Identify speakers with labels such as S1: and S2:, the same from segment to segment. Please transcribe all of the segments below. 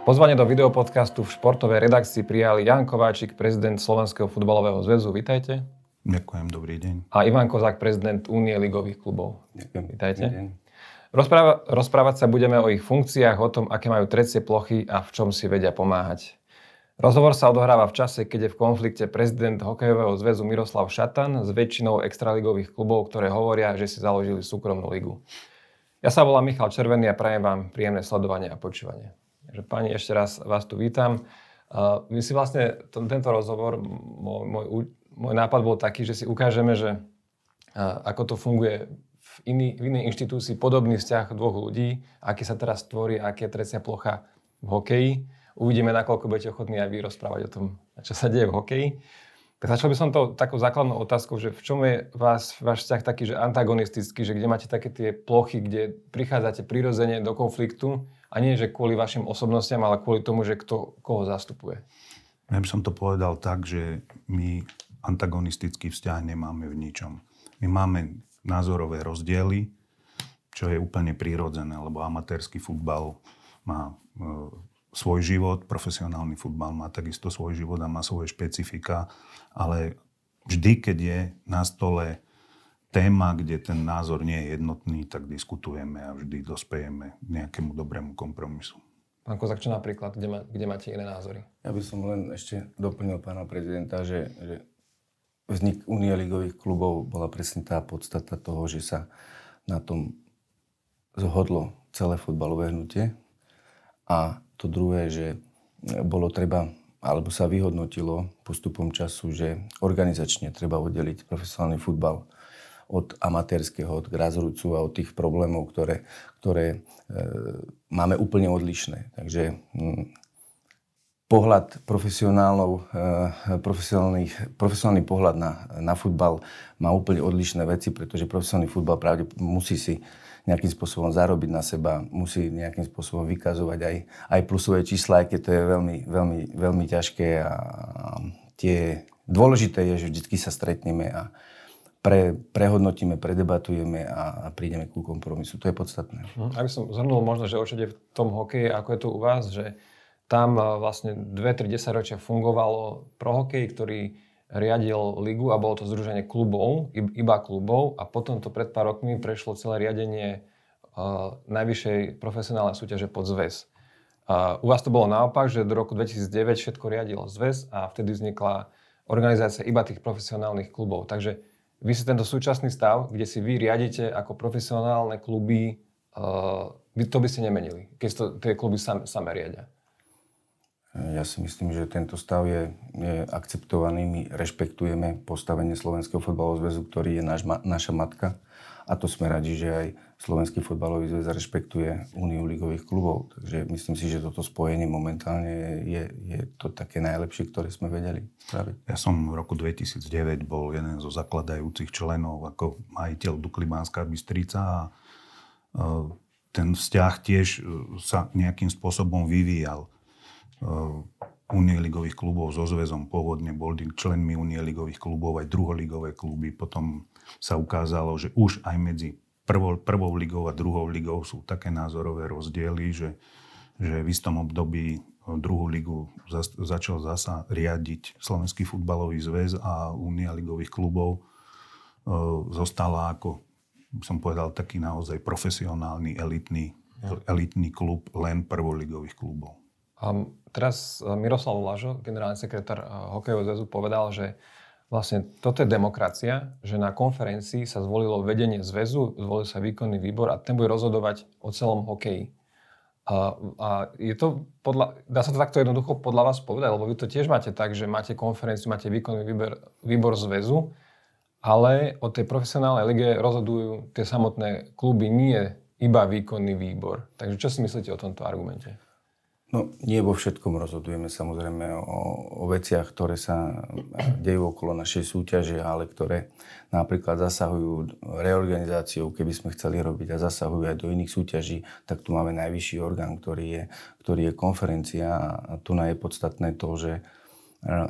S1: Pozvanie do videopodcastu v športovej redakcii prijali Jan Kováčik, prezident Slovenského futbalového zväzu. Vítajte.
S2: Ďakujem, dobrý deň.
S1: A Ivan Kozák, prezident Únie ligových klubov.
S3: Ďakujem.
S1: Vítajte. Rozpráva, rozprávať sa budeme o ich funkciách, o tom, aké majú trecie plochy a v čom si vedia pomáhať. Rozhovor sa odohráva v čase, keď je v konflikte prezident hokejového zväzu Miroslav Šatan s väčšinou extraligových klubov, ktoré hovoria, že si založili súkromnú ligu. Ja sa volám Michal Červený a prajem vám príjemné sledovanie a počúvanie. Takže pani, ešte raz vás tu vítam. Uh, my si vlastne t- tento rozhovor, môj, môj, môj nápad bol taký, že si ukážeme, že uh, ako to funguje v, iný, v inej inštitúcii, podobný vzťah dvoch ľudí, aký sa teraz tvorí, aké je trecia plocha v hokeji. Uvidíme, nakoľko budete ochotní aj vy rozprávať o tom, čo sa deje v hokeji. Tak začal by som to takou základnou otázkou, že v čom je vás, váš vzťah taký, že antagonistický, že kde máte také tie plochy, kde prichádzate prirodzene do konfliktu a nie, že kvôli vašim osobnostiam, ale kvôli tomu, že kto koho zastupuje.
S2: Ja by som to povedal tak, že my antagonistický vzťah nemáme v ničom. My máme názorové rozdiely, čo je úplne prírodzené, lebo amatérsky futbal má e, svoj život, profesionálny futbal má takisto svoj život a má svoje špecifika, ale vždy, keď je na stole téma, kde ten názor nie je jednotný, tak diskutujeme a vždy dospejeme k nejakému dobrému kompromisu.
S1: Pán Kozak, čo napríklad, kde, má, kde máte iné názory?
S3: Ja by som len ešte doplnil pána prezidenta, že, že vznik Unie ligových klubov bola presne tá podstata toho, že sa na tom zhodlo celé futbalové hnutie. A to druhé, že bolo treba, alebo sa vyhodnotilo postupom času, že organizačne treba oddeliť profesionálny futbal od amatérskeho, od grassrootsu a od tých problémov, ktoré, ktoré e, máme úplne odlišné. Takže hm, pohľad profesionálov, e, profesionálny pohľad na, na futbal má úplne odlišné veci, pretože profesionálny futbal pravde musí si nejakým spôsobom zarobiť na seba, musí nejakým spôsobom vykazovať aj, aj plusové čísla, aj keď to je veľmi, veľmi, veľmi ťažké a tie dôležité je, že vždy sa stretneme a, pre, prehodnotíme, predebatujeme a, a prídeme ku kompromisu. To je podstatné.
S1: Hm, aby som zhrnul možno, že určite v tom hokeji, ako je to u vás, že tam vlastne 2-3 ročia fungovalo pro hokej, ktorý riadil ligu a bolo to združenie klubov, iba klubov a potom to pred pár rokmi prešlo celé riadenie uh, najvyššej profesionálnej súťaže pod zväz. Uh, u vás to bolo naopak, že do roku 2009 všetko riadilo zväz a vtedy vznikla organizácia iba tých profesionálnych klubov. Takže vy si tento súčasný stav, kde si vy riadite ako profesionálne kluby, uh, to by ste nemenili, keď to, tie kluby sam, same riadia.
S3: Ja si myslím, že tento stav je, je akceptovaný. My rešpektujeme postavenie Slovenského fotbalového zväzu, ktorý je naš, naša matka. A to sme radi, že aj Slovenský fotbalový zväz rešpektuje Úniu ligových klubov. Takže myslím si, že toto spojenie momentálne je, je to také najlepšie, ktoré sme vedeli spraviť.
S2: Ja som v roku 2009 bol jeden zo zakladajúcich členov ako majiteľ Dukly Banská Bystrica a e, ten vzťah tiež e, sa nejakým spôsobom vyvíjal. Unie ligových klubov so zväzom pôvodne boli členmi Unie ligových klubov aj druholigové kluby. Potom sa ukázalo, že už aj medzi prvou, prvou ligou a druhou ligou sú také názorové rozdiely, že, že v istom období druhú ligu začal zasa riadiť Slovenský futbalový zväz a Únia ligových klubov zostala ako, som povedal, taký naozaj profesionálny, elitný, elitný klub len prvoligových klubov.
S1: Um, teraz Miroslav Lažo, generálny sekretár Hokejového zväzu, povedal, že Vlastne toto je demokracia, že na konferencii sa zvolilo vedenie zväzu, zvolil sa výkonný výbor a ten bude rozhodovať o celom hokeji. A, a je to podľa, dá sa to takto jednoducho podľa vás povedať, lebo vy to tiež máte tak, že máte konferenciu, máte výkonný výbor, výbor zväzu, ale o tej profesionálnej lige rozhodujú tie samotné kluby, nie iba výkonný výbor. Takže čo si myslíte o tomto argumente?
S3: No, nie vo všetkom rozhodujeme samozrejme o, o veciach, ktoré sa dejú okolo našej súťaže, ale ktoré napríklad zasahujú reorganizáciou, keby sme chceli robiť a zasahujú aj do iných súťaží, tak tu máme najvyšší orgán, ktorý je, ktorý je konferencia. A tu je podstatné to, že e,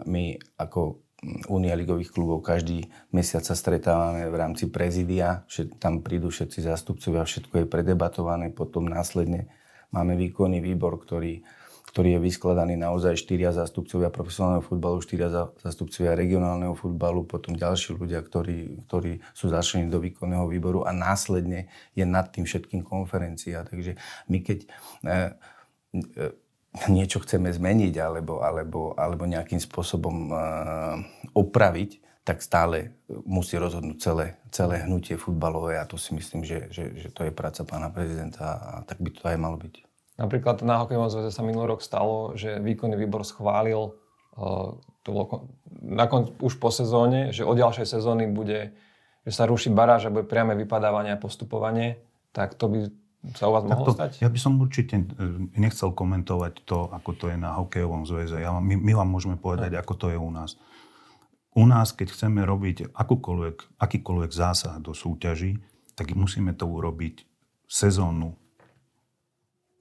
S3: my ako Únia ligových klubov každý mesiac sa stretávame v rámci prezidia, tam prídu všetci zástupcovia, všetko je predebatované, potom následne Máme výkonný výbor, ktorý, ktorý je vyskladaný naozaj štyria zástupcovia profesionálneho futbalu, štyria zástupcovia regionálneho futbalu, potom ďalší ľudia, ktorí, ktorí sú začlení do výkonného výboru a následne je nad tým všetkým konferencia. Takže my keď e, e, niečo chceme zmeniť alebo, alebo, alebo nejakým spôsobom e, opraviť, tak stále musí rozhodnúť celé, celé hnutie futbalové a to si myslím, že, že, že to je práca pána prezidenta a tak by to aj malo byť.
S1: Napríklad na hokejovom zväze sa minulý rok stalo, že výkonný výbor schválil uh, to bolo nakon, už po sezóne, že od ďalšej sezóny bude, že sa ruší baráž a bude priame vypadávanie a postupovanie, tak to by sa u vás mohlo to, stať?
S2: Ja by som určite e, nechcel komentovať to, ako to je na hokejovom zväze. Ja, my, my vám môžeme povedať, ako to je u nás. U nás, keď chceme robiť akúkoľvek, akýkoľvek zásah do súťaží, tak musíme to urobiť sezónu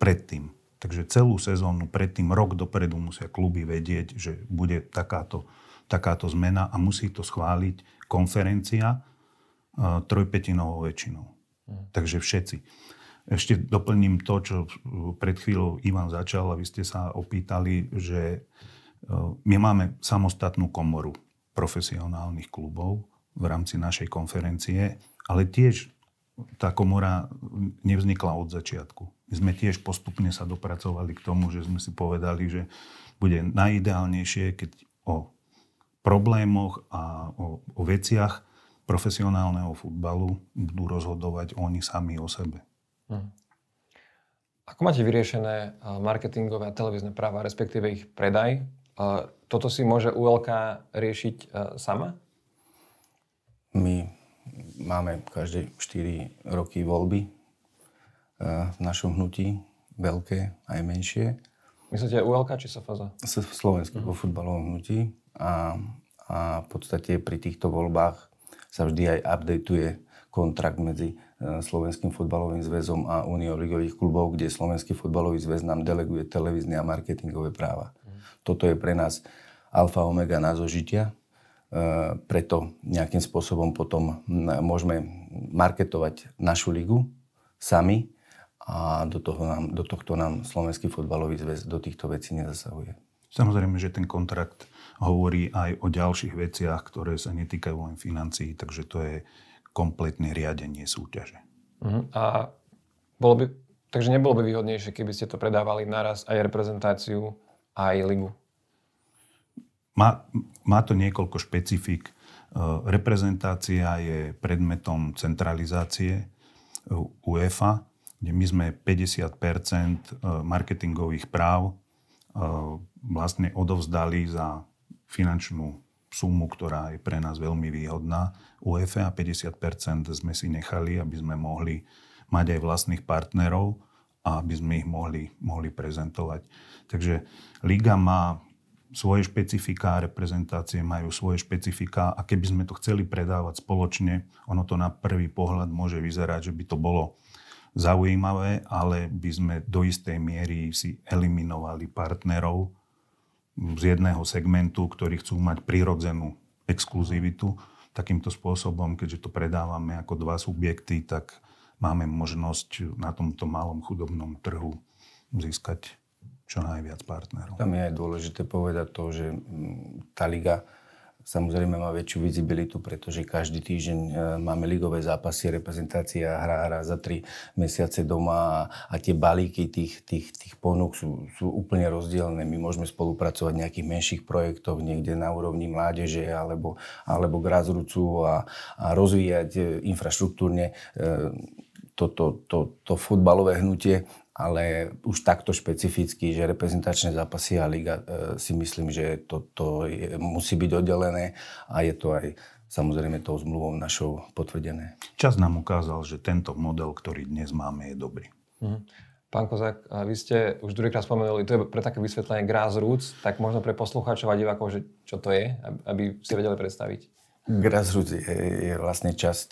S2: predtým. Takže celú sezónu predtým, rok dopredu musia kluby vedieť, že bude takáto, takáto zmena a musí to schváliť konferencia uh, trojpetinovou väčšinou. Mm. Takže všetci. Ešte doplním to, čo pred chvíľou Ivan začal a vy ste sa opýtali, že uh, my máme samostatnú komoru profesionálnych klubov v rámci našej konferencie, ale tiež tá komora nevznikla od začiatku. My sme tiež postupne sa dopracovali k tomu, že sme si povedali, že bude najideálnejšie, keď o problémoch a o, o veciach profesionálneho futbalu budú rozhodovať oni sami o sebe. Hmm.
S1: Ako máte vyriešené marketingové a televízne práva, respektíve ich predaj? Toto si môže ULK riešiť sama?
S3: My máme každé 4 roky voľby eh, v našom hnutí, veľké aj menšie.
S1: Myslíte ULK či SFZ?
S3: Slovenské uh-huh. futbalovom hnutí a, a v podstate pri týchto voľbách sa vždy aj updateuje kontrakt medzi eh, Slovenským futbalovým zväzom a Úniou ligových klubov, kde Slovenský futbalový zväz nám deleguje televízne a marketingové práva. Toto je pre nás alfa omega na zožitia Eh, preto nejakým spôsobom potom môžeme marketovať našu ligu sami a do, toho nám, do tohto nám Slovenský fotbalový zväz do týchto vecí nezasahuje.
S2: Samozrejme, že ten kontrakt hovorí aj o ďalších veciach, ktoré sa netýkajú len financií, takže to je kompletné riadenie súťaže.
S1: Uh-huh. A bolo by, takže nebolo by výhodnejšie, keby ste to predávali naraz aj reprezentáciu, aj ligu?
S2: Má, má to niekoľko špecifik. E, reprezentácia je predmetom centralizácie e, UEFA, kde my sme 50 e, marketingových práv vlastne odovzdali za finančnú sumu, ktorá je pre nás veľmi výhodná. UEFA a 50% sme si nechali, aby sme mohli mať aj vlastných partnerov a aby sme ich mohli, mohli prezentovať. Takže Liga má svoje špecifika, reprezentácie majú svoje špecifika a keby sme to chceli predávať spoločne, ono to na prvý pohľad môže vyzerať, že by to bolo zaujímavé, ale by sme do istej miery si eliminovali partnerov z jedného segmentu, ktorí chcú mať prirodzenú exkluzivitu. Takýmto spôsobom, keďže to predávame ako dva subjekty, tak máme možnosť na tomto malom chudobnom trhu získať čo najviac partnerov.
S3: Tam je aj dôležité povedať to, že mm, tá liga samozrejme má väčšiu vizibilitu, pretože každý týždeň e, máme ligové zápasy, reprezentácia hrá, hrá za tri mesiace doma a, tie balíky tých, tých, tých ponúk sú, sú úplne rozdielne. My môžeme spolupracovať v nejakých menších projektoch niekde na úrovni mládeže alebo, alebo grassrootsu a, a rozvíjať e, infraštruktúrne e, to, to, to, to futbalové hnutie ale už takto špecificky, že reprezentačné zápasy a liga e, si myslím, že to, to je, musí byť oddelené a je to aj samozrejme tou zmluvou našou potvrdené.
S2: Čas nám ukázal, že tento model, ktorý dnes máme, je dobrý.
S1: Mhm. Pán Kozák, vy ste už druhýkrát spomenuli, to je pre také vysvetlenie grassroots, tak možno pre poslucháčov a divákov, že čo to je, aby si vedeli predstaviť.
S3: Grassroots je, je vlastne časť,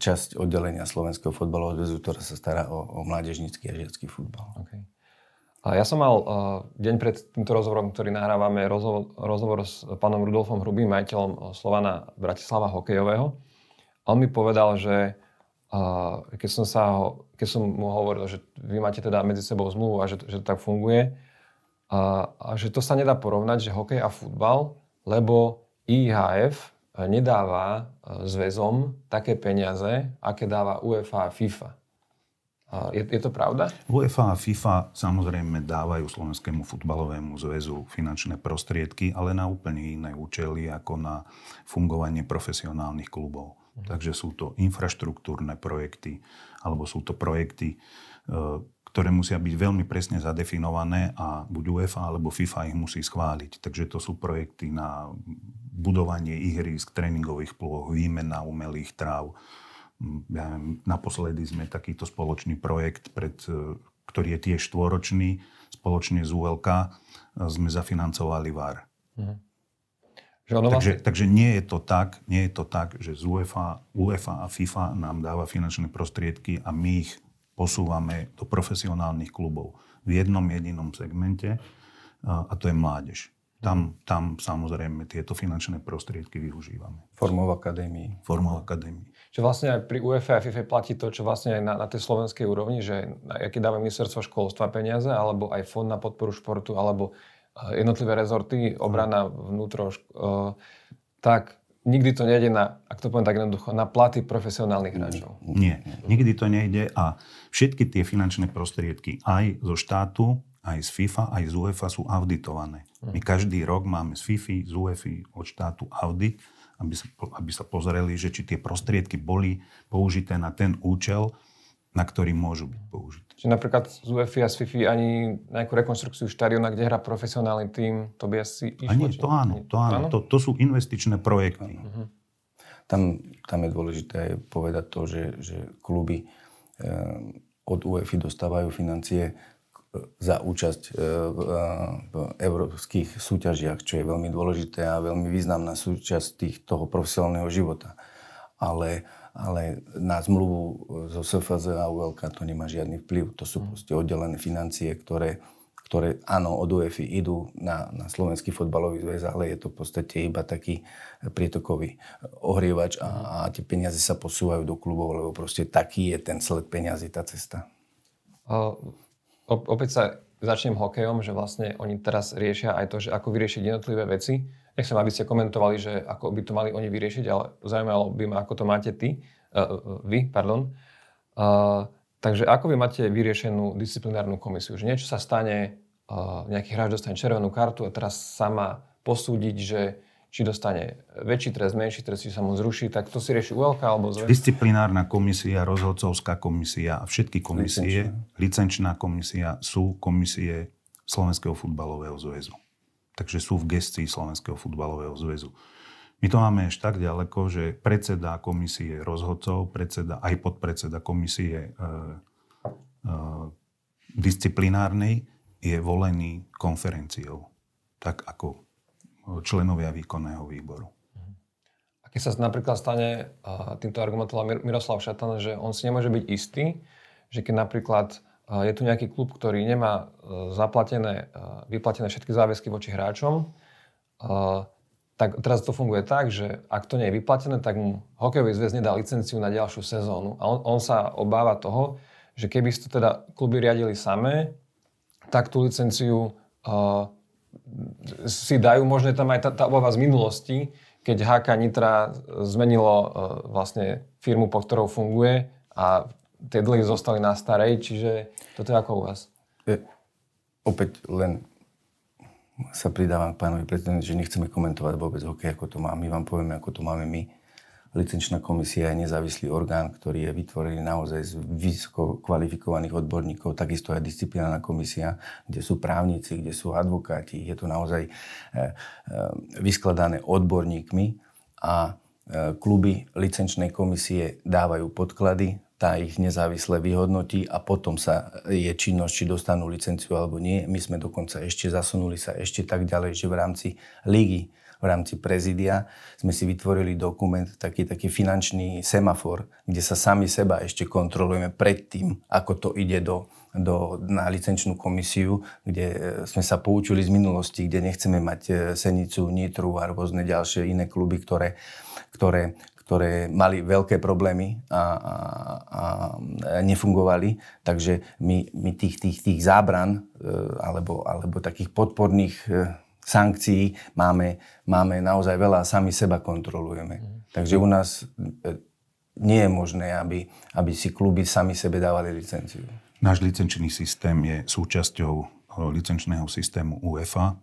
S3: časť oddelenia Slovenského fotbalového zväzu, ktorá sa stará o, o mládežnícky a žiacký futbal. Okay.
S1: A ja som mal uh, deň pred týmto rozhovorom, ktorý nahrávame, rozhovor, rozhovor s pánom Rudolfom Hrubým, majiteľom Slovana Bratislava hokejového. A on mi povedal, že uh, keď, som sa ho, keď som mu hovoril, že vy máte teda medzi sebou zmluvu a že, že to tak funguje, a, a že to sa nedá porovnať, že hokej a futbal, lebo IHF nedáva e, zväzom také peniaze, aké dáva UEFA a FIFA. Je, je to pravda?
S2: UEFA a FIFA samozrejme dávajú Slovenskému futbalovému zväzu finančné prostriedky, ale na úplne iné účely ako na fungovanie profesionálnych klubov. Mhm. Takže sú to infraštruktúrne projekty, alebo sú to projekty, e, ktoré musia byť veľmi presne zadefinované a buď UEFA alebo FIFA ich musí schváliť. Takže to sú projekty na budovanie ihrisk, tréningových plôch, výmena umelých tráv. Ja neviem, naposledy sme takýto spoločný projekt, pred, e, ktorý je tiež štvoročný, spoločne z ULK e, sme zafinancovali VAR. Mhm. Vlastne... Takže, takže nie, je to tak, nie je to tak, že z UEFA, UEFA a FIFA nám dáva finančné prostriedky a my ich posúvame do profesionálnych klubov v jednom jedinom segmente a to je mládež. Tam, tam samozrejme tieto finančné prostriedky využívame.
S3: Formou akadémii.
S2: Formou akadémii.
S1: Čo vlastne aj pri UEFA a FIFA platí to, čo vlastne aj na, na tej slovenskej úrovni, že aký dáva ministerstvo školstva peniaze, alebo aj fond na podporu športu, alebo jednotlivé rezorty, obrana, vnútro, tak nikdy to nejde na, ak to poviem tak jednoducho, na platy profesionálnych hráčov.
S2: Nie, nikdy to nejde a všetky tie finančné prostriedky aj zo štátu, aj z FIFA, aj z UEFA sú auditované. My každý rok máme z FIFA, z UEFA, od štátu audit, aby sa, aby sa pozreli, že či tie prostriedky boli použité na ten účel, na ktorý môžu byť použité.
S1: Čiže napríklad z UEFA a z FIFA ani nejakú rekonstrukciu štadiona, kde hrá profesionálny tým, to by asi
S2: išlo? A nie, to áno, to áno. To, to sú investičné projekty. Uh-huh.
S3: Tam, tam je dôležité aj povedať to, že, že kluby e, od UEFA dostávajú financie za účasť e, v, e, v európskych súťažiach, čo je veľmi dôležité a veľmi významná súčasť tých, toho profesionálneho života. Ale ale na zmluvu zo SFZ a ULK to nemá žiadny vplyv. To sú mhm. proste oddelené financie, ktoré, ktoré áno, od UEFI idú na, na Slovenský fotbalový zväz, ale je to v podstate iba taký prietokový ohrievač a, mhm. a tie peniaze sa posúvajú do klubov, lebo proste taký je ten sled peniazy, tá cesta.
S1: Uh, opäť sa začnem hokejom, že vlastne oni teraz riešia aj to, že ako vyriešiť jednotlivé veci Nechcem, aby ste komentovali, že ako by to mali oni vyriešiť, ale zaujímalo by ma, ako to máte ty, uh, vy, pardon. Uh, takže ako vy máte vyriešenú disciplinárnu komisiu? Že niečo sa stane, uh, nejaký hráč dostane červenú kartu a teraz sa má posúdiť, že či dostane väčší trest, menší trest, či sa mu zruší, tak to si rieši ULK alebo zväz?
S2: Disciplinárna komisia, rozhodcovská komisia a všetky komisie, licenčná. licenčná komisia sú komisie Slovenského futbalového zväzu takže sú v gestii Slovenského futbalového zväzu. My to máme až tak ďaleko, že predseda komisie rozhodcov, predseda, aj podpredseda komisie e, e, disciplinárnej je volený konferenciou, tak ako členovia výkonného výboru.
S1: A keď sa napríklad stane, týmto argumentoval Miroslav Šatan, že on si nemôže byť istý, že keď napríklad je tu nejaký klub, ktorý nemá e, zaplatené, e, vyplatené všetky záväzky voči hráčom, e, tak teraz to funguje tak, že ak to nie je vyplatené, tak mu hokejový zväz nedá licenciu na ďalšiu sezónu. A on, on sa obáva toho, že keby si to teda kluby riadili samé, tak tú licenciu uh, si dajú. Možno tam aj tá, tá obava z minulosti, keď HK Nitra zmenilo uh, vlastne firmu, pod ktorou funguje a tie dlhy zostali na starej, čiže toto je ako u vás? Je,
S3: opäť len sa pridávam k pánovi prezidentovi, že nechceme komentovať vôbec hokej, ako to má. My vám povieme, ako to máme my. Licenčná komisia je nezávislý orgán, ktorý je vytvorený naozaj z vysoko kvalifikovaných odborníkov, takisto aj disciplinárna komisia, kde sú právnici, kde sú advokáti. Je to naozaj e, e, vyskladané odborníkmi a e, kluby licenčnej komisie dávajú podklady, tá ich nezávisle vyhodnotí a potom sa je činnosť, či dostanú licenciu alebo nie. My sme dokonca ešte zasunuli sa ešte tak ďalej, že v rámci ligy, v rámci prezidia sme si vytvorili dokument, taký, taký finančný semafor, kde sa sami seba ešte kontrolujeme predtým, ako to ide do, do, na licenčnú komisiu, kde e, sme sa poučili z minulosti, kde nechceme mať e, Senicu, Nitru a rôzne ďalšie iné kluby, ktoré, ktoré ktoré mali veľké problémy a, a, a nefungovali, takže my, my tých, tých, tých zábran alebo, alebo takých podporných sankcií máme, máme naozaj veľa a sami seba kontrolujeme. Mm. Takže u nás nie je možné, aby, aby si kluby sami sebe dávali licenciu.
S2: Náš licenčný systém je súčasťou licenčného systému UEFA,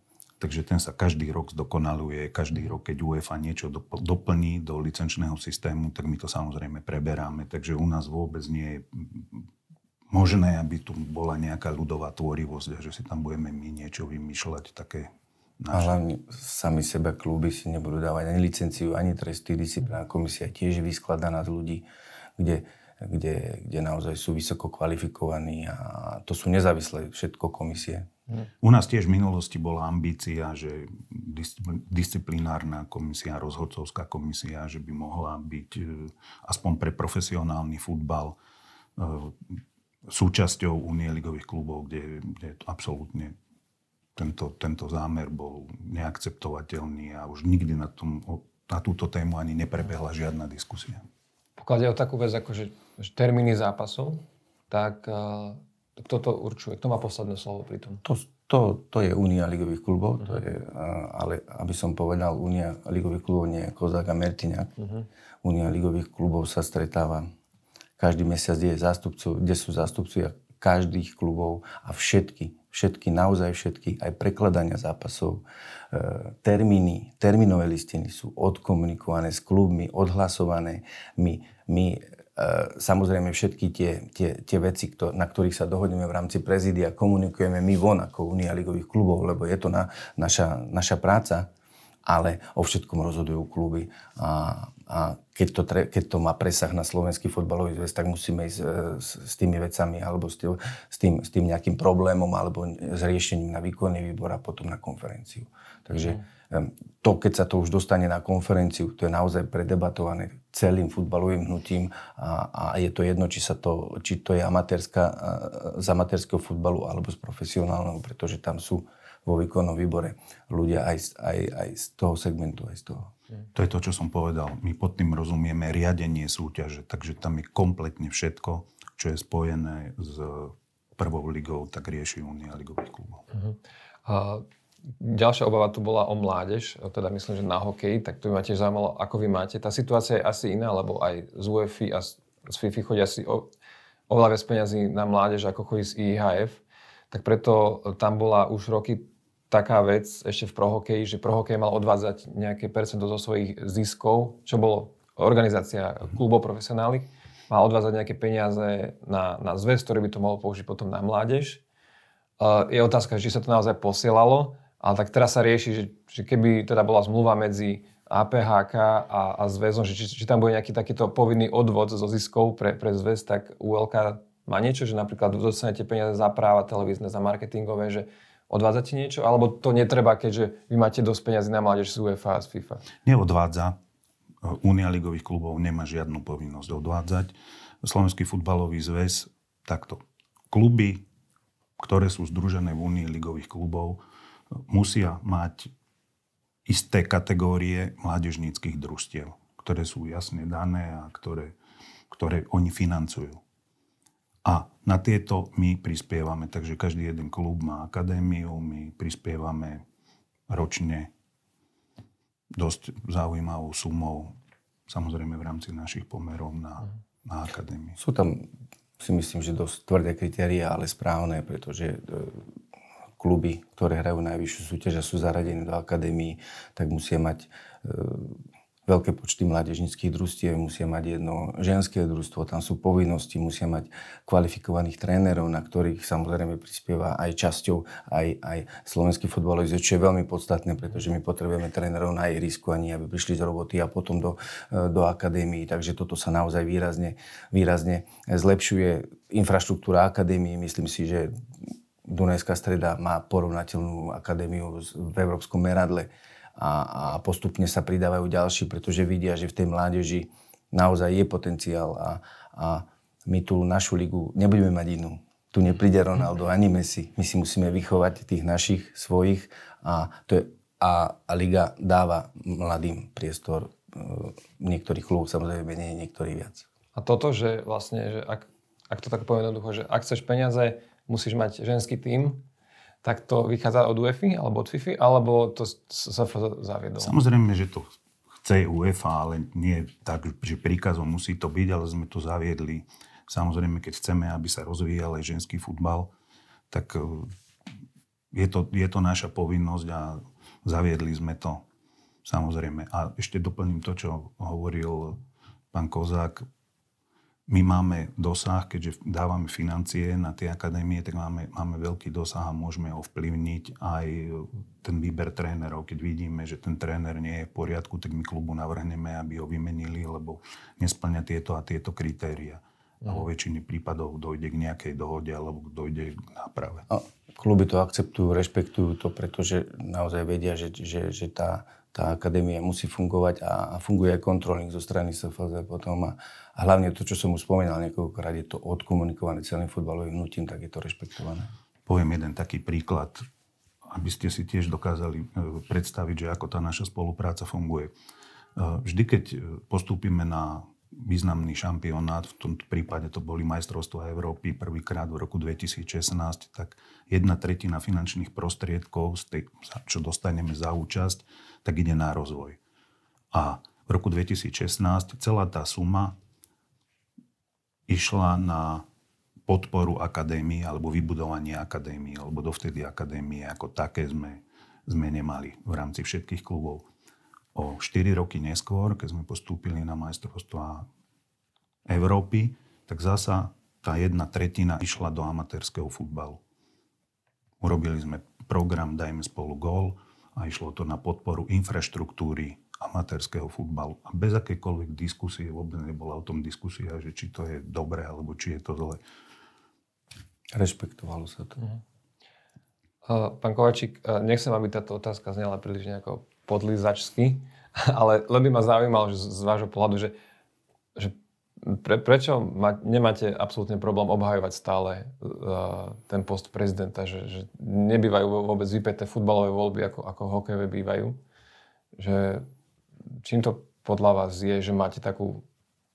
S2: takže ten sa každý rok zdokonaluje. Každý rok, keď UEFA niečo doplní do licenčného systému, tak my to samozrejme preberáme. Takže u nás vôbec nie je možné, aby tu bola nejaká ľudová tvorivosť a že si tam budeme my niečo vymýšľať také
S3: naše. A hlavne sami seba kluby si nebudú dávať ani licenciu, ani tresty. Disciplínna komisia tiež vyskladaná z ľudí, kde, kde, kde naozaj sú vysoko kvalifikovaní a to sú nezávislé všetko komisie.
S2: U nás tiež v minulosti bola ambícia, že disciplinárna komisia, rozhodcovská komisia, že by mohla byť e, aspoň pre profesionálny futbal e, súčasťou Unie ligových klubov, kde, kde absolútne tento, tento zámer bol neakceptovateľný a už nikdy na, tom, na túto tému ani neprebehla žiadna diskusia.
S1: Pokiaľ o takú vec ako že, že termíny zápasov, tak uh, kto to určuje? Kto má posledné slovo pri tom?
S3: To, to, to je Únia ligových klubov, uh-huh. to je, uh, ale aby som povedal, Únia ligových klubov nie je Kozák a Mertiňák. Uh-huh. Únia ligových klubov sa stretáva každý mesiac, kde, je zástupcov, kde sú zástupcovia každých klubov a všetky, všetky, naozaj všetky, aj prekladania zápasov, e, termíny, termínové listiny sú odkomunikované s klubmi, odhlasované. My, my samozrejme všetky tie, tie, tie veci, kto, na ktorých sa dohodneme v rámci prezidia, komunikujeme my von ako Unia ligových klubov, lebo je to na, naša, naša práca ale o všetkom rozhodujú kluby. A, a keď, to, tre, keď to má presah na slovenský fotbalový zväz, tak musíme ísť e, s, s tými vecami alebo s tým, s, tým, nejakým problémom alebo s riešením na výkonný výbor a potom na konferenciu. Takže mm. to, keď sa to už dostane na konferenciu, to je naozaj predebatované celým futbalovým hnutím a, a je to jedno, či, sa to, či to je amatérska, z amatérského futbalu alebo z profesionálneho, pretože tam sú vo výkonnom výbore ľudia aj, aj, aj z toho segmentu, aj z toho.
S2: To je to, čo som povedal. My pod tým rozumieme riadenie súťaže, takže tam je kompletne všetko, čo je spojené s prvou ligou, tak rieši Unia ligových klubov. Uh-huh.
S1: A ďalšia obava tu bola o mládež, teda myslím, že na hokej, tak to by ma tiež zaujímalo, ako vy máte. Tá situácia je asi iná, lebo aj z UEFI a z FIFI chodí asi o, oveľa viac peniazí na mládež, ako chodí z IHF. Tak preto tam bola už roky taká vec ešte v prohokeji, že prohokej mal odvádzať nejaké percento zo svojich ziskov, čo bolo organizácia klubov profesionálnych, mal odvádzať nejaké peniaze na, na zväz, ktorý by to mohol použiť potom na mládež. Uh, je otázka, či sa to naozaj posielalo, ale tak teraz sa rieši, že, že keby teda bola zmluva medzi APHK a, a zväzom, že či, či tam bude nejaký takýto povinný odvod zo ziskov pre, pre zväz, tak ULK má niečo, že napríklad dostanete peniaze za práva televízne, za marketingové, že Odvádzate niečo? Alebo to netreba, keďže vy máte dosť peniazy na mládež z UEFA a z FIFA?
S2: Neodvádza. Únia ligových klubov nemá žiadnu povinnosť odvádzať. Slovenský futbalový zväz takto. Kluby, ktoré sú združené v Únii ligových klubov, musia mať isté kategórie mládežníckých družstiev, ktoré sú jasne dané a ktoré, ktoré oni financujú. A na tieto my prispievame, takže každý jeden klub má akadémiu, my prispievame ročne dosť zaujímavou sumou, samozrejme v rámci našich pomerov na, na akadémii.
S3: Sú tam, si myslím, že dosť tvrdé kritéria, ale správne, pretože e, kluby, ktoré hrajú najvyššiu súťaž a sú zaradené do akadémii, tak musia mať e, veľké počty mládežnických družstiev, musia mať jedno ženské družstvo, tam sú povinnosti, musia mať kvalifikovaných trénerov, na ktorých samozrejme prispieva aj časťou aj, aj slovenský futbalový čo je veľmi podstatné, pretože my potrebujeme trénerov na ihrisku, ani aby prišli z roboty a potom do, do akadémií. Takže toto sa naozaj výrazne, výrazne zlepšuje. Infraštruktúra akadémií, myslím si, že Dunajská streda má porovnateľnú akadémiu v európskom meradle a, a postupne sa pridávajú ďalší, pretože vidia, že v tej mládeži naozaj je potenciál a, a my tú našu ligu nebudeme mať inú. Tu nepríde Ronaldo ani Messi. My si musíme vychovať tých našich, svojich a, to je, a, a liga dáva mladým priestor. E, niektorých klubov samozrejme menej, niektorých viac.
S1: A toto, že vlastne, že ak, ak to tak poviem jednoducho, že ak chceš peniaze, musíš mať ženský tím, tak to vychádza od UEFI alebo od FIFI, alebo to sa zaviedlo?
S2: Samozrejme, že to chce UEFA, ale nie tak, že príkazom musí to byť, ale sme to zaviedli. Samozrejme, keď chceme, aby sa rozvíjal aj ženský futbal, tak e, je to, je to naša povinnosť a zaviedli sme to. Samozrejme. A ešte doplním to, čo hovoril pán Kozák, my máme dosah, keďže dávame financie na tie akadémie, tak máme, máme veľký dosah a môžeme ovplyvniť aj ten výber trénerov. Keď vidíme, že ten tréner nie je v poriadku, tak my klubu navrhneme, aby ho vymenili, lebo nesplňa tieto a tieto kritéria. A vo mhm. väčšine prípadov dojde k nejakej dohode alebo dojde k náprave.
S3: A kluby to akceptujú, rešpektujú to, pretože naozaj vedia, že, že, že tá tá akadémia musí fungovať a, a funguje aj kontrolník zo strany SFZ potom. A, a hlavne to, čo som už spomínal niekoľkokrát, je to odkomunikované celým futbalovým hnutím, tak je to rešpektované.
S2: Poviem jeden taký príklad, aby ste si tiež dokázali e, predstaviť, že ako tá naša spolupráca funguje. E, vždy, keď postúpime na významný šampionát, v tomto prípade to boli majstrovstvá Európy prvýkrát v roku 2016, tak jedna tretina finančných prostriedkov, z čo dostaneme za účasť, tak ide na rozvoj. A v roku 2016 celá tá suma išla na podporu akadémie alebo vybudovanie akadémie, alebo dovtedy akadémie ako také sme, sme nemali v rámci všetkých klubov. O 4 roky neskôr, keď sme postúpili na majstrovstvá Európy, tak zasa tá jedna tretina išla do amatérskeho futbalu. Urobili sme program Dajme spolu gól a išlo to na podporu infraštruktúry amatérskeho futbalu. A bez akékoľvek diskusie, vôbec nebola o tom diskusia, že či to je dobré, alebo či je to zle.
S3: Rešpektovalo sa to. Uh-huh.
S1: Pán Kovačík, nechcem, aby táto otázka znela príliš nejako podlizačsky, ale len by ma zaujímalo že z vášho pohľadu, že, že pre, prečo ma, nemáte absolútne problém obhajovať stále uh, ten post prezidenta, že, že nebývajú vôbec vypäté futbalové voľby, ako, ako hokejové bývajú? Že, čím to podľa vás je, že máte takú,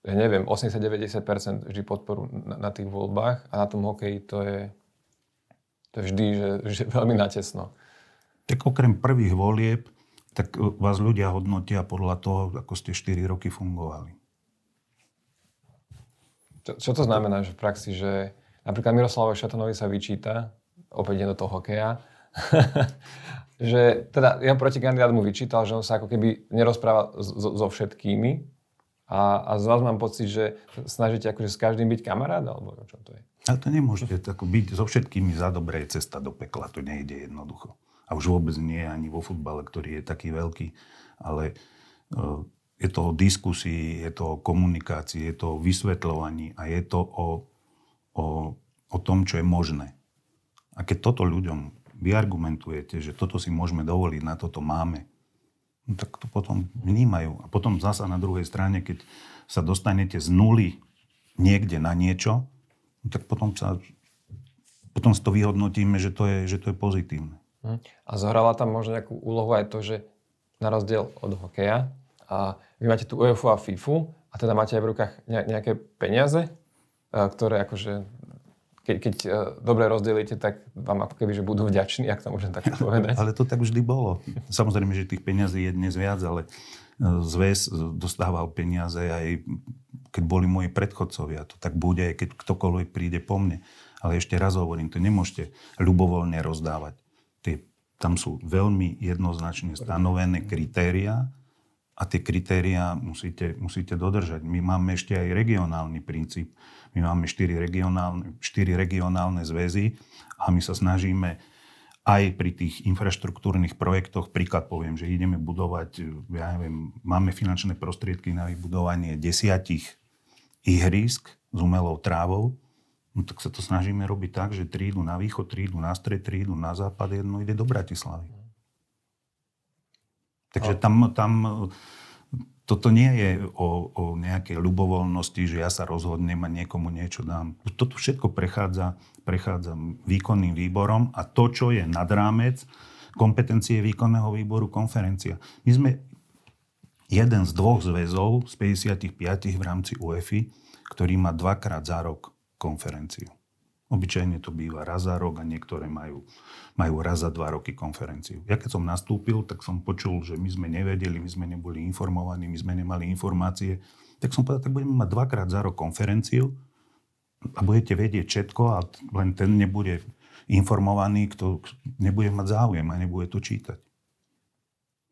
S1: ja neviem, 80-90% vždy podporu na, na tých voľbách a na tom hokeji to je, to je vždy že, že veľmi natesno.
S2: Tak okrem prvých volieb tak vás ľudia hodnotia podľa toho, ako ste 4 roky fungovali.
S1: Čo, čo to znamená, že v praxi, že napríklad Miroslavovi Šatanovi sa vyčíta, opäť do toho hokeja, že teda jeho protikandidát mu vyčítal, že on sa ako keby nerozpráva so, so všetkými a, a z vás mám pocit, že snažíte akože s každým byť kamarát, alebo čo to je?
S2: Ale to nemôžete tak byť so všetkými za dobré cesta do pekla, to nejde jednoducho a už vôbec nie ani vo futbale, ktorý je taký veľký, ale e, je to o diskusii, je to o komunikácii, je to o vysvetľovaní a je to o, o, o tom, čo je možné. A keď toto ľuďom vyargumentujete, že toto si môžeme dovoliť, na toto máme, no tak to potom vnímajú. A potom zasa na druhej strane, keď sa dostanete z nuly niekde na niečo, no tak potom sa potom si to vyhodnotíme, že to je, že to je pozitívne.
S1: Hm. A zohrala tam možno nejakú úlohu aj to, že na rozdiel od hokeja, a vy máte tu UEFA a FIFU a teda máte aj v rukách nejaké peniaze, ktoré akože keď, keď dobre rozdelíte, tak vám ako keby, že budú vďační, ak to môžem tak povedať.
S2: Ale to tak vždy bolo. Samozrejme, že tých peniazí je dnes viac, ale e, zväz dostával peniaze aj keď boli moji predchodcovia. To tak bude, aj keď ktokoľvek príde po mne. Ale ešte raz hovorím, to nemôžete ľubovoľne rozdávať tie, tam sú veľmi jednoznačne stanovené kritéria a tie kritéria musíte, musíte dodržať. My máme ešte aj regionálny princíp. My máme štyri regionálne, štyri regionálne zväzy a my sa snažíme aj pri tých infraštruktúrnych projektoch, príklad poviem, že ideme budovať, ja neviem, máme finančné prostriedky na vybudovanie desiatich ihrisk s umelou trávou, No tak sa to snažíme robiť tak, že tri idú na východ, tri idú na stred, tri idú na západ, jedno ide do Bratislavy. Takže tam, tam toto nie je o, o nejakej ľubovoľnosti, že ja sa rozhodnem a niekomu niečo dám. Toto všetko prechádza, prechádza výkonným výborom a to, čo je nad rámec kompetencie výkonného výboru konferencia. My sme jeden z dvoch zväzov z 55 v rámci UEFI, ktorý má dvakrát za rok konferenciu. Obyčajne to býva raz za rok a niektoré majú, majú raz za dva roky konferenciu. Ja keď som nastúpil, tak som počul, že my sme nevedeli, my sme neboli informovaní, my sme nemali informácie. Tak som povedal, tak budeme mať dvakrát za rok konferenciu a budete vedieť všetko a len ten nebude informovaný, kto nebude mať záujem a nebude to čítať.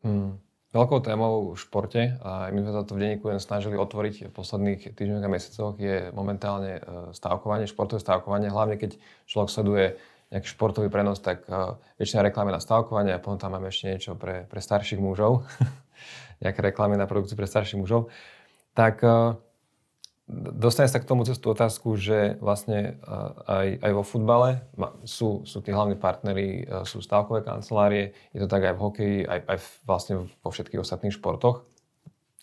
S1: Hmm. Veľkou témou v športe, a my sme sa to v denníku len snažili otvoriť v posledných týždňoch a mesiacoch, je momentálne e, stávkovanie, športové stávkovanie. Hlavne keď človek sleduje nejaký športový prenos, tak uh, väčšina reklamy na stávkovanie a potom tam máme ešte niečo pre, pre starších mužov. nejaké reklamy na produkciu pre starších mužov. Tak uh, dostane sa k tomu cez tú otázku, že vlastne aj, aj vo futbale sú, sú tí hlavní partneri, sú stavkové kancelárie, je to tak aj v hokeji, aj, aj vlastne vo všetkých ostatných športoch.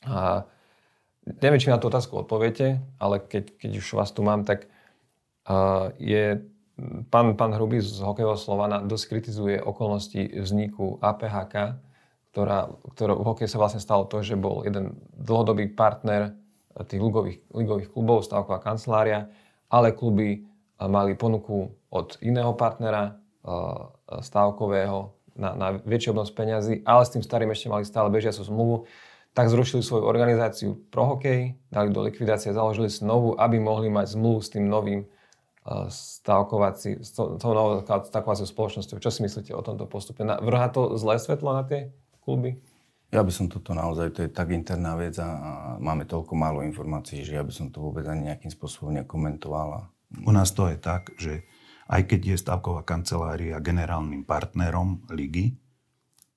S1: A neviem, či na tú otázku odpoviete, ale keď, keď už vás tu mám, tak je pán, pán Hrubý z hokejového Slovana dosť kritizuje okolnosti vzniku APHK, ktorá, ktorá v hokeji sa vlastne stalo to, že bol jeden dlhodobý partner tých ligových, ligových klubov, stavková kancelária, ale kluby mali ponuku od iného partnera stavkového na, na väčší obnos peňazí, ale s tým starým ešte mali stále bežiacu zmluvu, tak zrušili svoju organizáciu pro hokej, dali do likvidácie, založili si novú, aby mohli mať zmluvu s tým novým stavkovací, s tou novou stavkovacou spoločnosťou. Čo si myslíte o tomto postupe? Vrhá to zlé svetlo na tie kluby?
S3: Ja by som toto naozaj, to je tak interná vec a, máme toľko málo informácií, že ja by som to vôbec ani nejakým spôsobom nekomentoval.
S2: U nás to je tak, že aj keď je stavková kancelária generálnym partnerom ligy,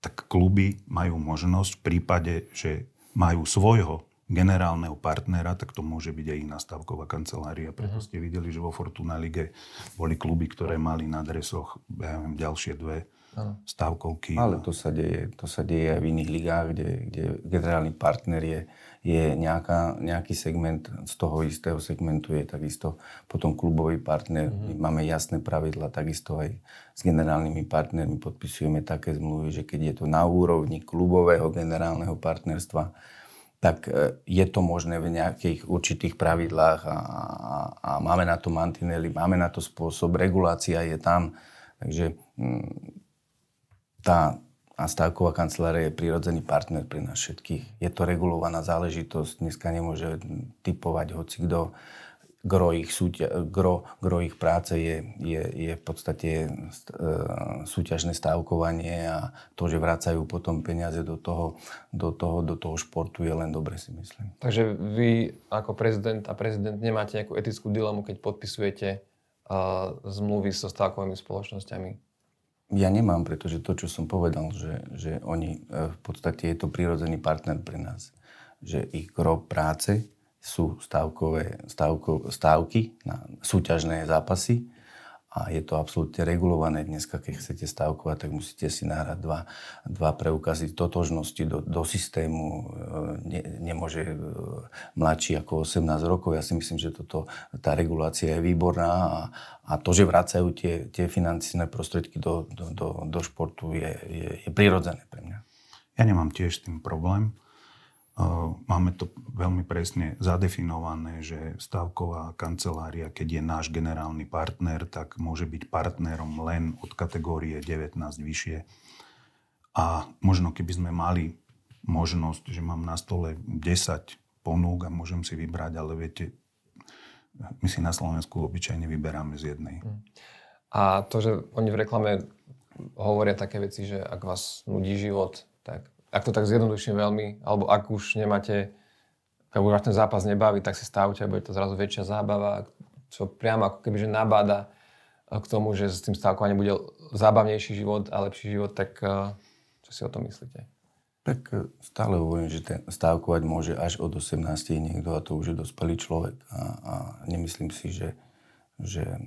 S2: tak kluby majú možnosť v prípade, že majú svojho generálneho partnera, tak to môže byť aj iná stavková kancelária. Preto mhm. ste videli, že vo Fortuna Lige boli kluby, ktoré mali na adresoch ja neviem, ďalšie dve stavkovky.
S3: Ale to sa deje, to sa deje aj v iných ligách, kde, kde generálny partner je, je nejaká, nejaký segment, z toho istého segmentu je takisto potom klubový partner. Mm-hmm. My máme jasné pravidla, takisto aj s generálnymi partnermi podpisujeme také zmluvy, že keď je to na úrovni klubového generálneho partnerstva, tak e, je to možné v nejakých určitých pravidlách a, a, a máme na to mantinely, máme na to spôsob, regulácia je tam. Takže mm, tá stávková kancelária je prirodzený partner pre nás všetkých. Je to regulovaná záležitosť. Dneska nemôže typovať hoci kto. Gro ich, gro, gro ich práce je, je, je v podstate e, súťažné stávkovanie a to, že vracajú potom peniaze do toho, do, toho, do toho športu je len dobre si myslím.
S1: Takže vy ako prezident a prezident nemáte nejakú etickú dilemu, keď podpisujete uh, zmluvy so stávkovými spoločnosťami?
S3: Ja nemám, pretože to, čo som povedal, že, že oni e, v podstate je to prirodzený partner pre nás. Že ich gro práce sú stávkové, stávko, stávky na súťažné zápasy a je to absolútne regulované. Dneska, keď chcete stávkovať, tak musíte si nahrať dva, dva preukazy totožnosti do, do systému. E, ne, nemôže e, mladší ako 18 rokov. Ja si myslím, že toto, tá regulácia je výborná a, a to, že vracajú tie, tie finančné prostriedky do, do, do, do športu, je, je, je prirodzené pre mňa.
S2: Ja nemám tiež s tým problém. Máme to veľmi presne zadefinované, že stavková kancelária, keď je náš generálny partner, tak môže byť partnerom len od kategórie 19 vyššie. A možno keby sme mali možnosť, že mám na stole 10 ponúk a môžem si vybrať, ale viete, my si na Slovensku obyčajne vyberáme z jednej. Hm.
S1: A to, že oni v reklame hovoria také veci, že ak vás nudí život, tak ak to tak zjednoduším veľmi, alebo ak už nemáte, ak už ten zápas nebaví, tak si stavte a bude to zrazu väčšia zábava, čo priamo ako keby že nabáda k tomu, že s tým stavkovaním bude zábavnejší život a lepší život, tak eh, čo si o tom myslíte?
S3: Tak eh, stále hovorím, že ten stávkovať môže až od 18 niekto a to už je dospelý človek. A, a nemyslím si, že, že eh,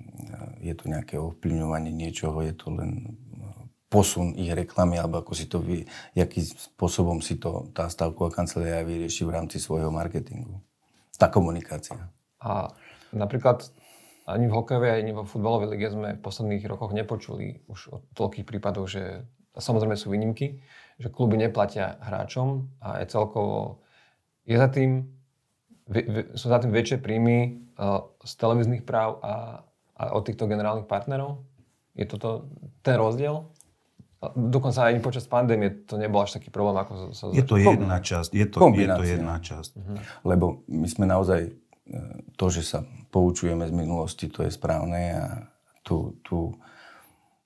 S3: je to nejaké ovplyvňovanie niečoho, je to len posun ich reklamy, alebo ako si to vy, akým spôsobom si to tá stavková kancelária vyrieši v rámci svojho marketingu. Tá komunikácia.
S1: A napríklad ani v hokejovej, ani vo futbalovej lige sme v posledných rokoch nepočuli už o toľkých prípadoch, že samozrejme sú výnimky, že kluby neplatia hráčom a je celkovo, je za tým sú za tým väčšie príjmy uh, z televíznych práv a, a od týchto generálnych partnerov? Je toto ten rozdiel? Dokonca aj počas pandémie to nebol až taký problém, ako sa...
S2: Je to jedna časť. Je to, je to jedna časť. Uh-huh.
S3: Lebo my sme naozaj, e, to, že sa poučujeme z minulosti, to je správne a tu, tu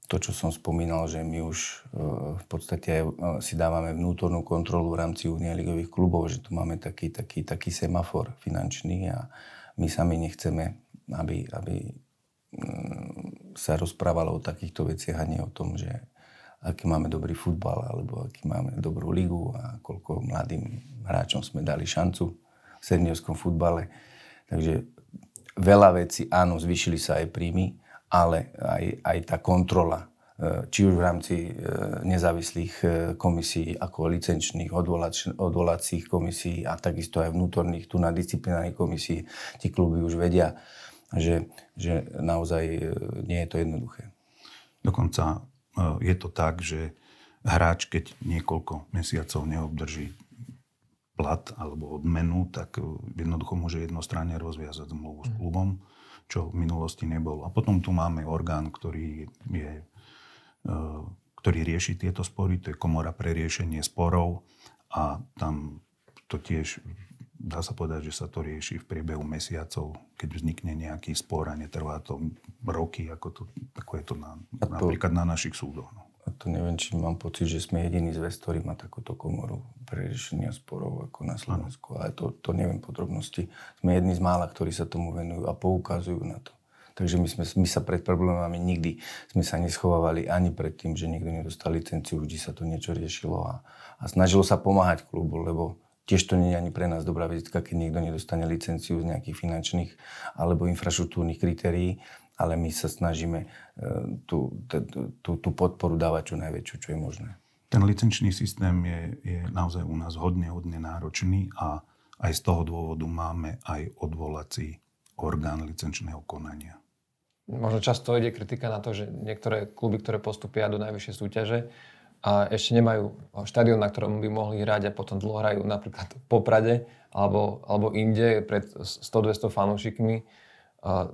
S3: to, čo som spomínal, že my už e, v podstate aj si dávame vnútornú kontrolu v rámci Unie ligových klubov, že tu máme taký, taký, taký semafor finančný a my sami nechceme, aby, aby mm, sa rozprávalo o takýchto veciach a nie o tom, že aký máme dobrý futbal, alebo aký máme dobrú ligu a koľko mladým hráčom sme dali šancu v seniorskom futbale. Takže veľa vecí, áno, zvýšili sa aj príjmy, ale aj, aj tá kontrola, e, či už v rámci e, nezávislých e, komisí, ako licenčných, odvolač, odvolacích komisí a takisto aj vnútorných, tu na disciplinárnych komisí, tí kluby už vedia, že, že naozaj nie je to jednoduché.
S2: Dokonca je to tak, že hráč, keď niekoľko mesiacov neobdrží plat alebo odmenu, tak jednoducho môže jednostranne rozviazať zmluvu s mhm. klubom, čo v minulosti nebolo. A potom tu máme orgán, ktorý, je, e, ktorý rieši tieto spory, to je komora pre riešenie sporov a tam to tiež dá sa povedať, že sa to rieši v priebehu mesiacov, keď vznikne nejaký spor a netrvá to roky, ako, to, ako je to na, to, napríklad na našich súdoch. No.
S3: A to neviem, či mám pocit, že sme jediný zväz, ktorý má takúto komoru pre riešenia sporov ako na Slovensku. Ale to, to neviem podrobnosti. Sme jedni z mála, ktorí sa tomu venujú a poukazujú na to. Takže my, sme, my sa pred problémami nikdy sme sa neschovávali ani pred tým, že niekto nedostal licenciu, vždy sa to niečo riešilo a, a snažilo sa pomáhať klubu, lebo Tiež to nie je ani pre nás dobrá vizitka, keď niekto nedostane licenciu z nejakých finančných alebo infraštruktúrnych kritérií, ale my sa snažíme e, tú, tú, tú podporu dávať čo najväčšiu, čo je možné.
S2: Ten licenčný systém je, je naozaj u nás hodne, hodne náročný a aj z toho dôvodu máme aj odvolací orgán licenčného konania.
S1: Možno často ide kritika na to, že niektoré kluby, ktoré postupia do najvyššej súťaže, a ešte nemajú štadión, na ktorom by mohli hrať a potom dlho hrajú napríklad v Poprade alebo, alebo inde pred 100-200 fanúšikmi.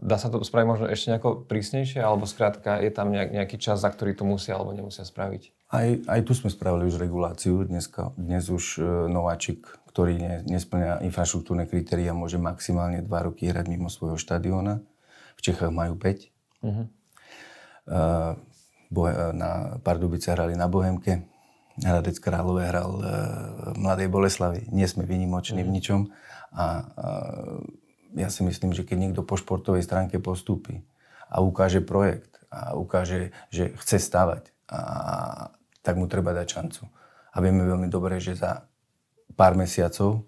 S1: Dá sa to spraviť možno ešte nejako prísnejšie, alebo skrátka je tam nejaký čas, za ktorý to musia alebo nemusia spraviť?
S3: Aj, aj tu sme spravili už reguláciu. Dneska, dnes už e, nováčik, ktorý ne, nesplňa infraštruktúrne kritéria, môže maximálne 2 roky hrať mimo svojho štadióna. V Čechách majú 5. Uh-huh. Uh, na Pardubice hrali na Bohemke, Hradec Králové hral e, Mladej Boleslavi. Nie sme vynimoční v mhm. ničom a, a ja si myslím, že keď niekto po športovej stránke postúpi a ukáže projekt a ukáže, že chce stavať, a, tak mu treba dať šancu. A vieme veľmi dobre, že za pár mesiacov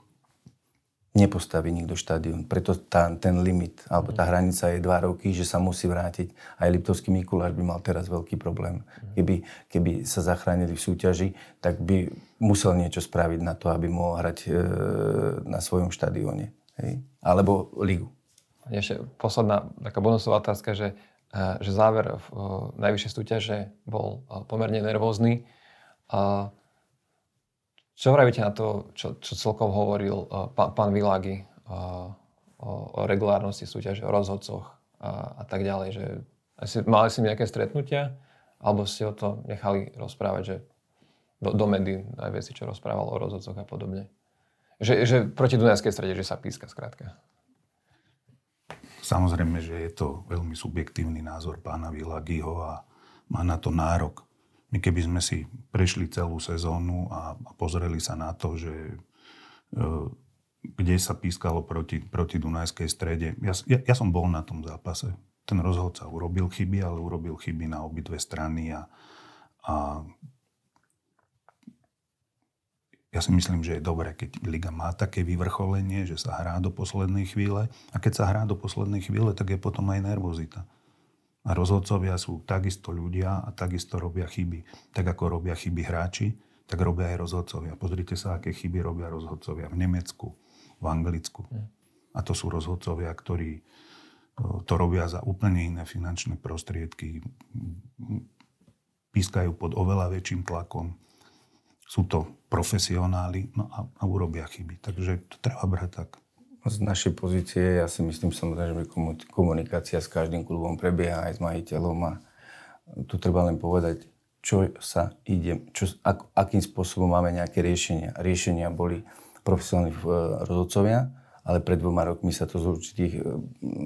S3: nepostaví nikto štadión. Preto tá, ten limit, alebo tá hranica je dva roky, že sa musí vrátiť. Aj Liptovský Mikuláš by mal teraz veľký problém. Keby, keby sa zachránili v súťaži, tak by musel niečo spraviť na to, aby mohol hrať e, na svojom štadióne. Hej? Alebo ligu.
S1: Ešte posledná taká bonusová otázka, že, e, že záver v najvyššej súťaže bol e, pomerne nervózny. A čo vravíte na to, čo, čo celkom hovoril uh, pán, pán Világi uh, o, o regulárnosti súťaže, o rozhodcoch a, a tak ďalej? Že asi, mali si nejaké stretnutia? Alebo ste o to nechali rozprávať, že do, do médií aj veci, čo rozprával o rozhodcoch a podobne? Že, že proti Dunajskej strede, že sa píska skrátka.
S2: Samozrejme, že je to veľmi subjektívny názor pána Vilagiho a má na to nárok. My keby sme si prešli celú sezónu a, a pozreli sa na to, že e, kde sa pískalo proti, proti Dunajskej strede. Ja, ja, ja som bol na tom zápase. Ten rozhodca urobil chyby, ale urobil chyby na obidve strany a, a ja si myslím, že je dobré, keď liga má také vyvrcholenie, že sa hrá do poslednej chvíle. A keď sa hrá do poslednej chvíle, tak je potom aj nervozita. A rozhodcovia sú takisto ľudia a takisto robia chyby. Tak ako robia chyby hráči, tak robia aj rozhodcovia. Pozrite sa, aké chyby robia rozhodcovia v Nemecku, v Anglicku. A to sú rozhodcovia, ktorí to robia za úplne iné finančné prostriedky. Pískajú pod oveľa väčším tlakom. Sú to profesionáli no a, a urobia chyby. Takže to treba brať tak
S3: Z našej pozície, ja si myslím samozrejme, že komunikácia s každým klubom prebieha aj s majiteľom a tu treba len povedať, čo sa ide, čo, ak, akým spôsobom máme nejaké riešenia. Riešenia boli profesionálni e, rozhodcovia, ale pred dvoma rokmi sa to z určitých e,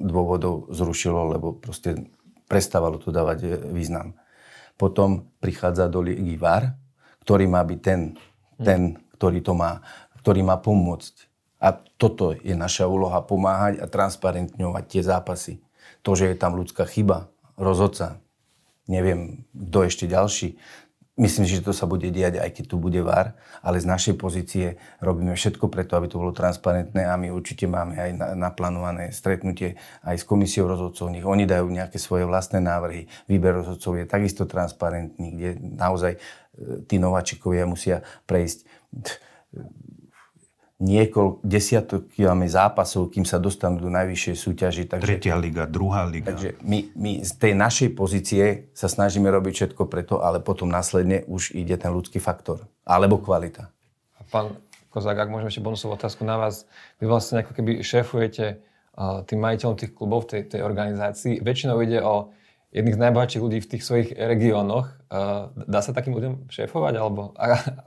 S3: dôvodov zrušilo, lebo proste prestávalo to dávať e, význam. Potom prichádza do ligy VAR, ktorý má byť ten, ten ktorý, to má, ktorý má pomôcť a toto je naša úloha, pomáhať a transparentňovať tie zápasy. To, že je tam ľudská chyba, rozhodca, neviem, kto ešte ďalší. Myslím, že to sa bude diať, aj keď tu bude VAR, ale z našej pozície robíme všetko preto, aby to bolo transparentné a my určite máme aj naplánované stretnutie aj s komisiou rozhodcov. Nech oni dajú nejaké svoje vlastné návrhy. Výber rozhodcov je takisto transparentný, kde naozaj e, tí nováčikovia musia prejsť niekoľko desiatkami zápasov, kým sa dostanú do najvyššej súťaži.
S2: Takže, Tretia liga, druhá liga.
S3: Takže my, my z tej našej pozície sa snažíme robiť všetko preto, ale potom následne už ide ten ľudský faktor. Alebo kvalita.
S1: A pán Kozák, ak môžeme ešte bonusovú otázku na vás. Vy vlastne ako keby šéfujete tým majiteľom tých klubov v tej, tej organizácii. Väčšinou ide o jedných z najbohatších ľudí v tých svojich regiónoch. Dá sa takým ľuďom šéfovať? Alebo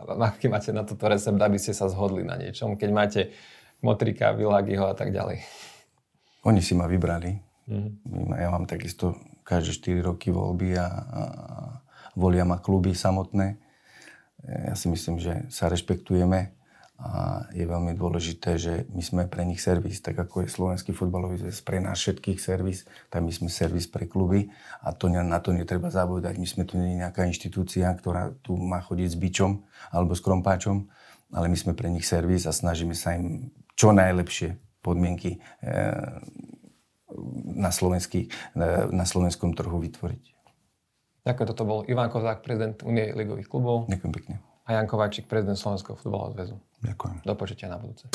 S1: aký máte na toto recept, aby ste sa zhodli na niečom, keď máte Motrika, Világiho a tak ďalej?
S3: Oni si ma vybrali. Mm-hmm. Ja mám takisto každé 4 roky voľby a, a volia ma kluby samotné. Ja si myslím, že sa rešpektujeme a je veľmi dôležité, že my sme pre nich servis, tak ako je Slovenský futbalový zväz pre nás všetkých servis, tak my sme servis pre kluby a to, na to netreba zabúdať. My sme tu nie nejaká inštitúcia, ktorá tu má chodiť s bičom alebo s krompáčom, ale my sme pre nich servis a snažíme sa im čo najlepšie podmienky eh, na, slovenský, eh, na slovenskom trhu vytvoriť.
S1: Ďakujem, toto bol Ivan Kozák, prezident Unie ligových klubov.
S3: Ďakujem pekne.
S1: A Jan Kováčik, prezident Slovenského futbalového zväzu.
S2: Ďakujem.
S1: Do počutia na budúce.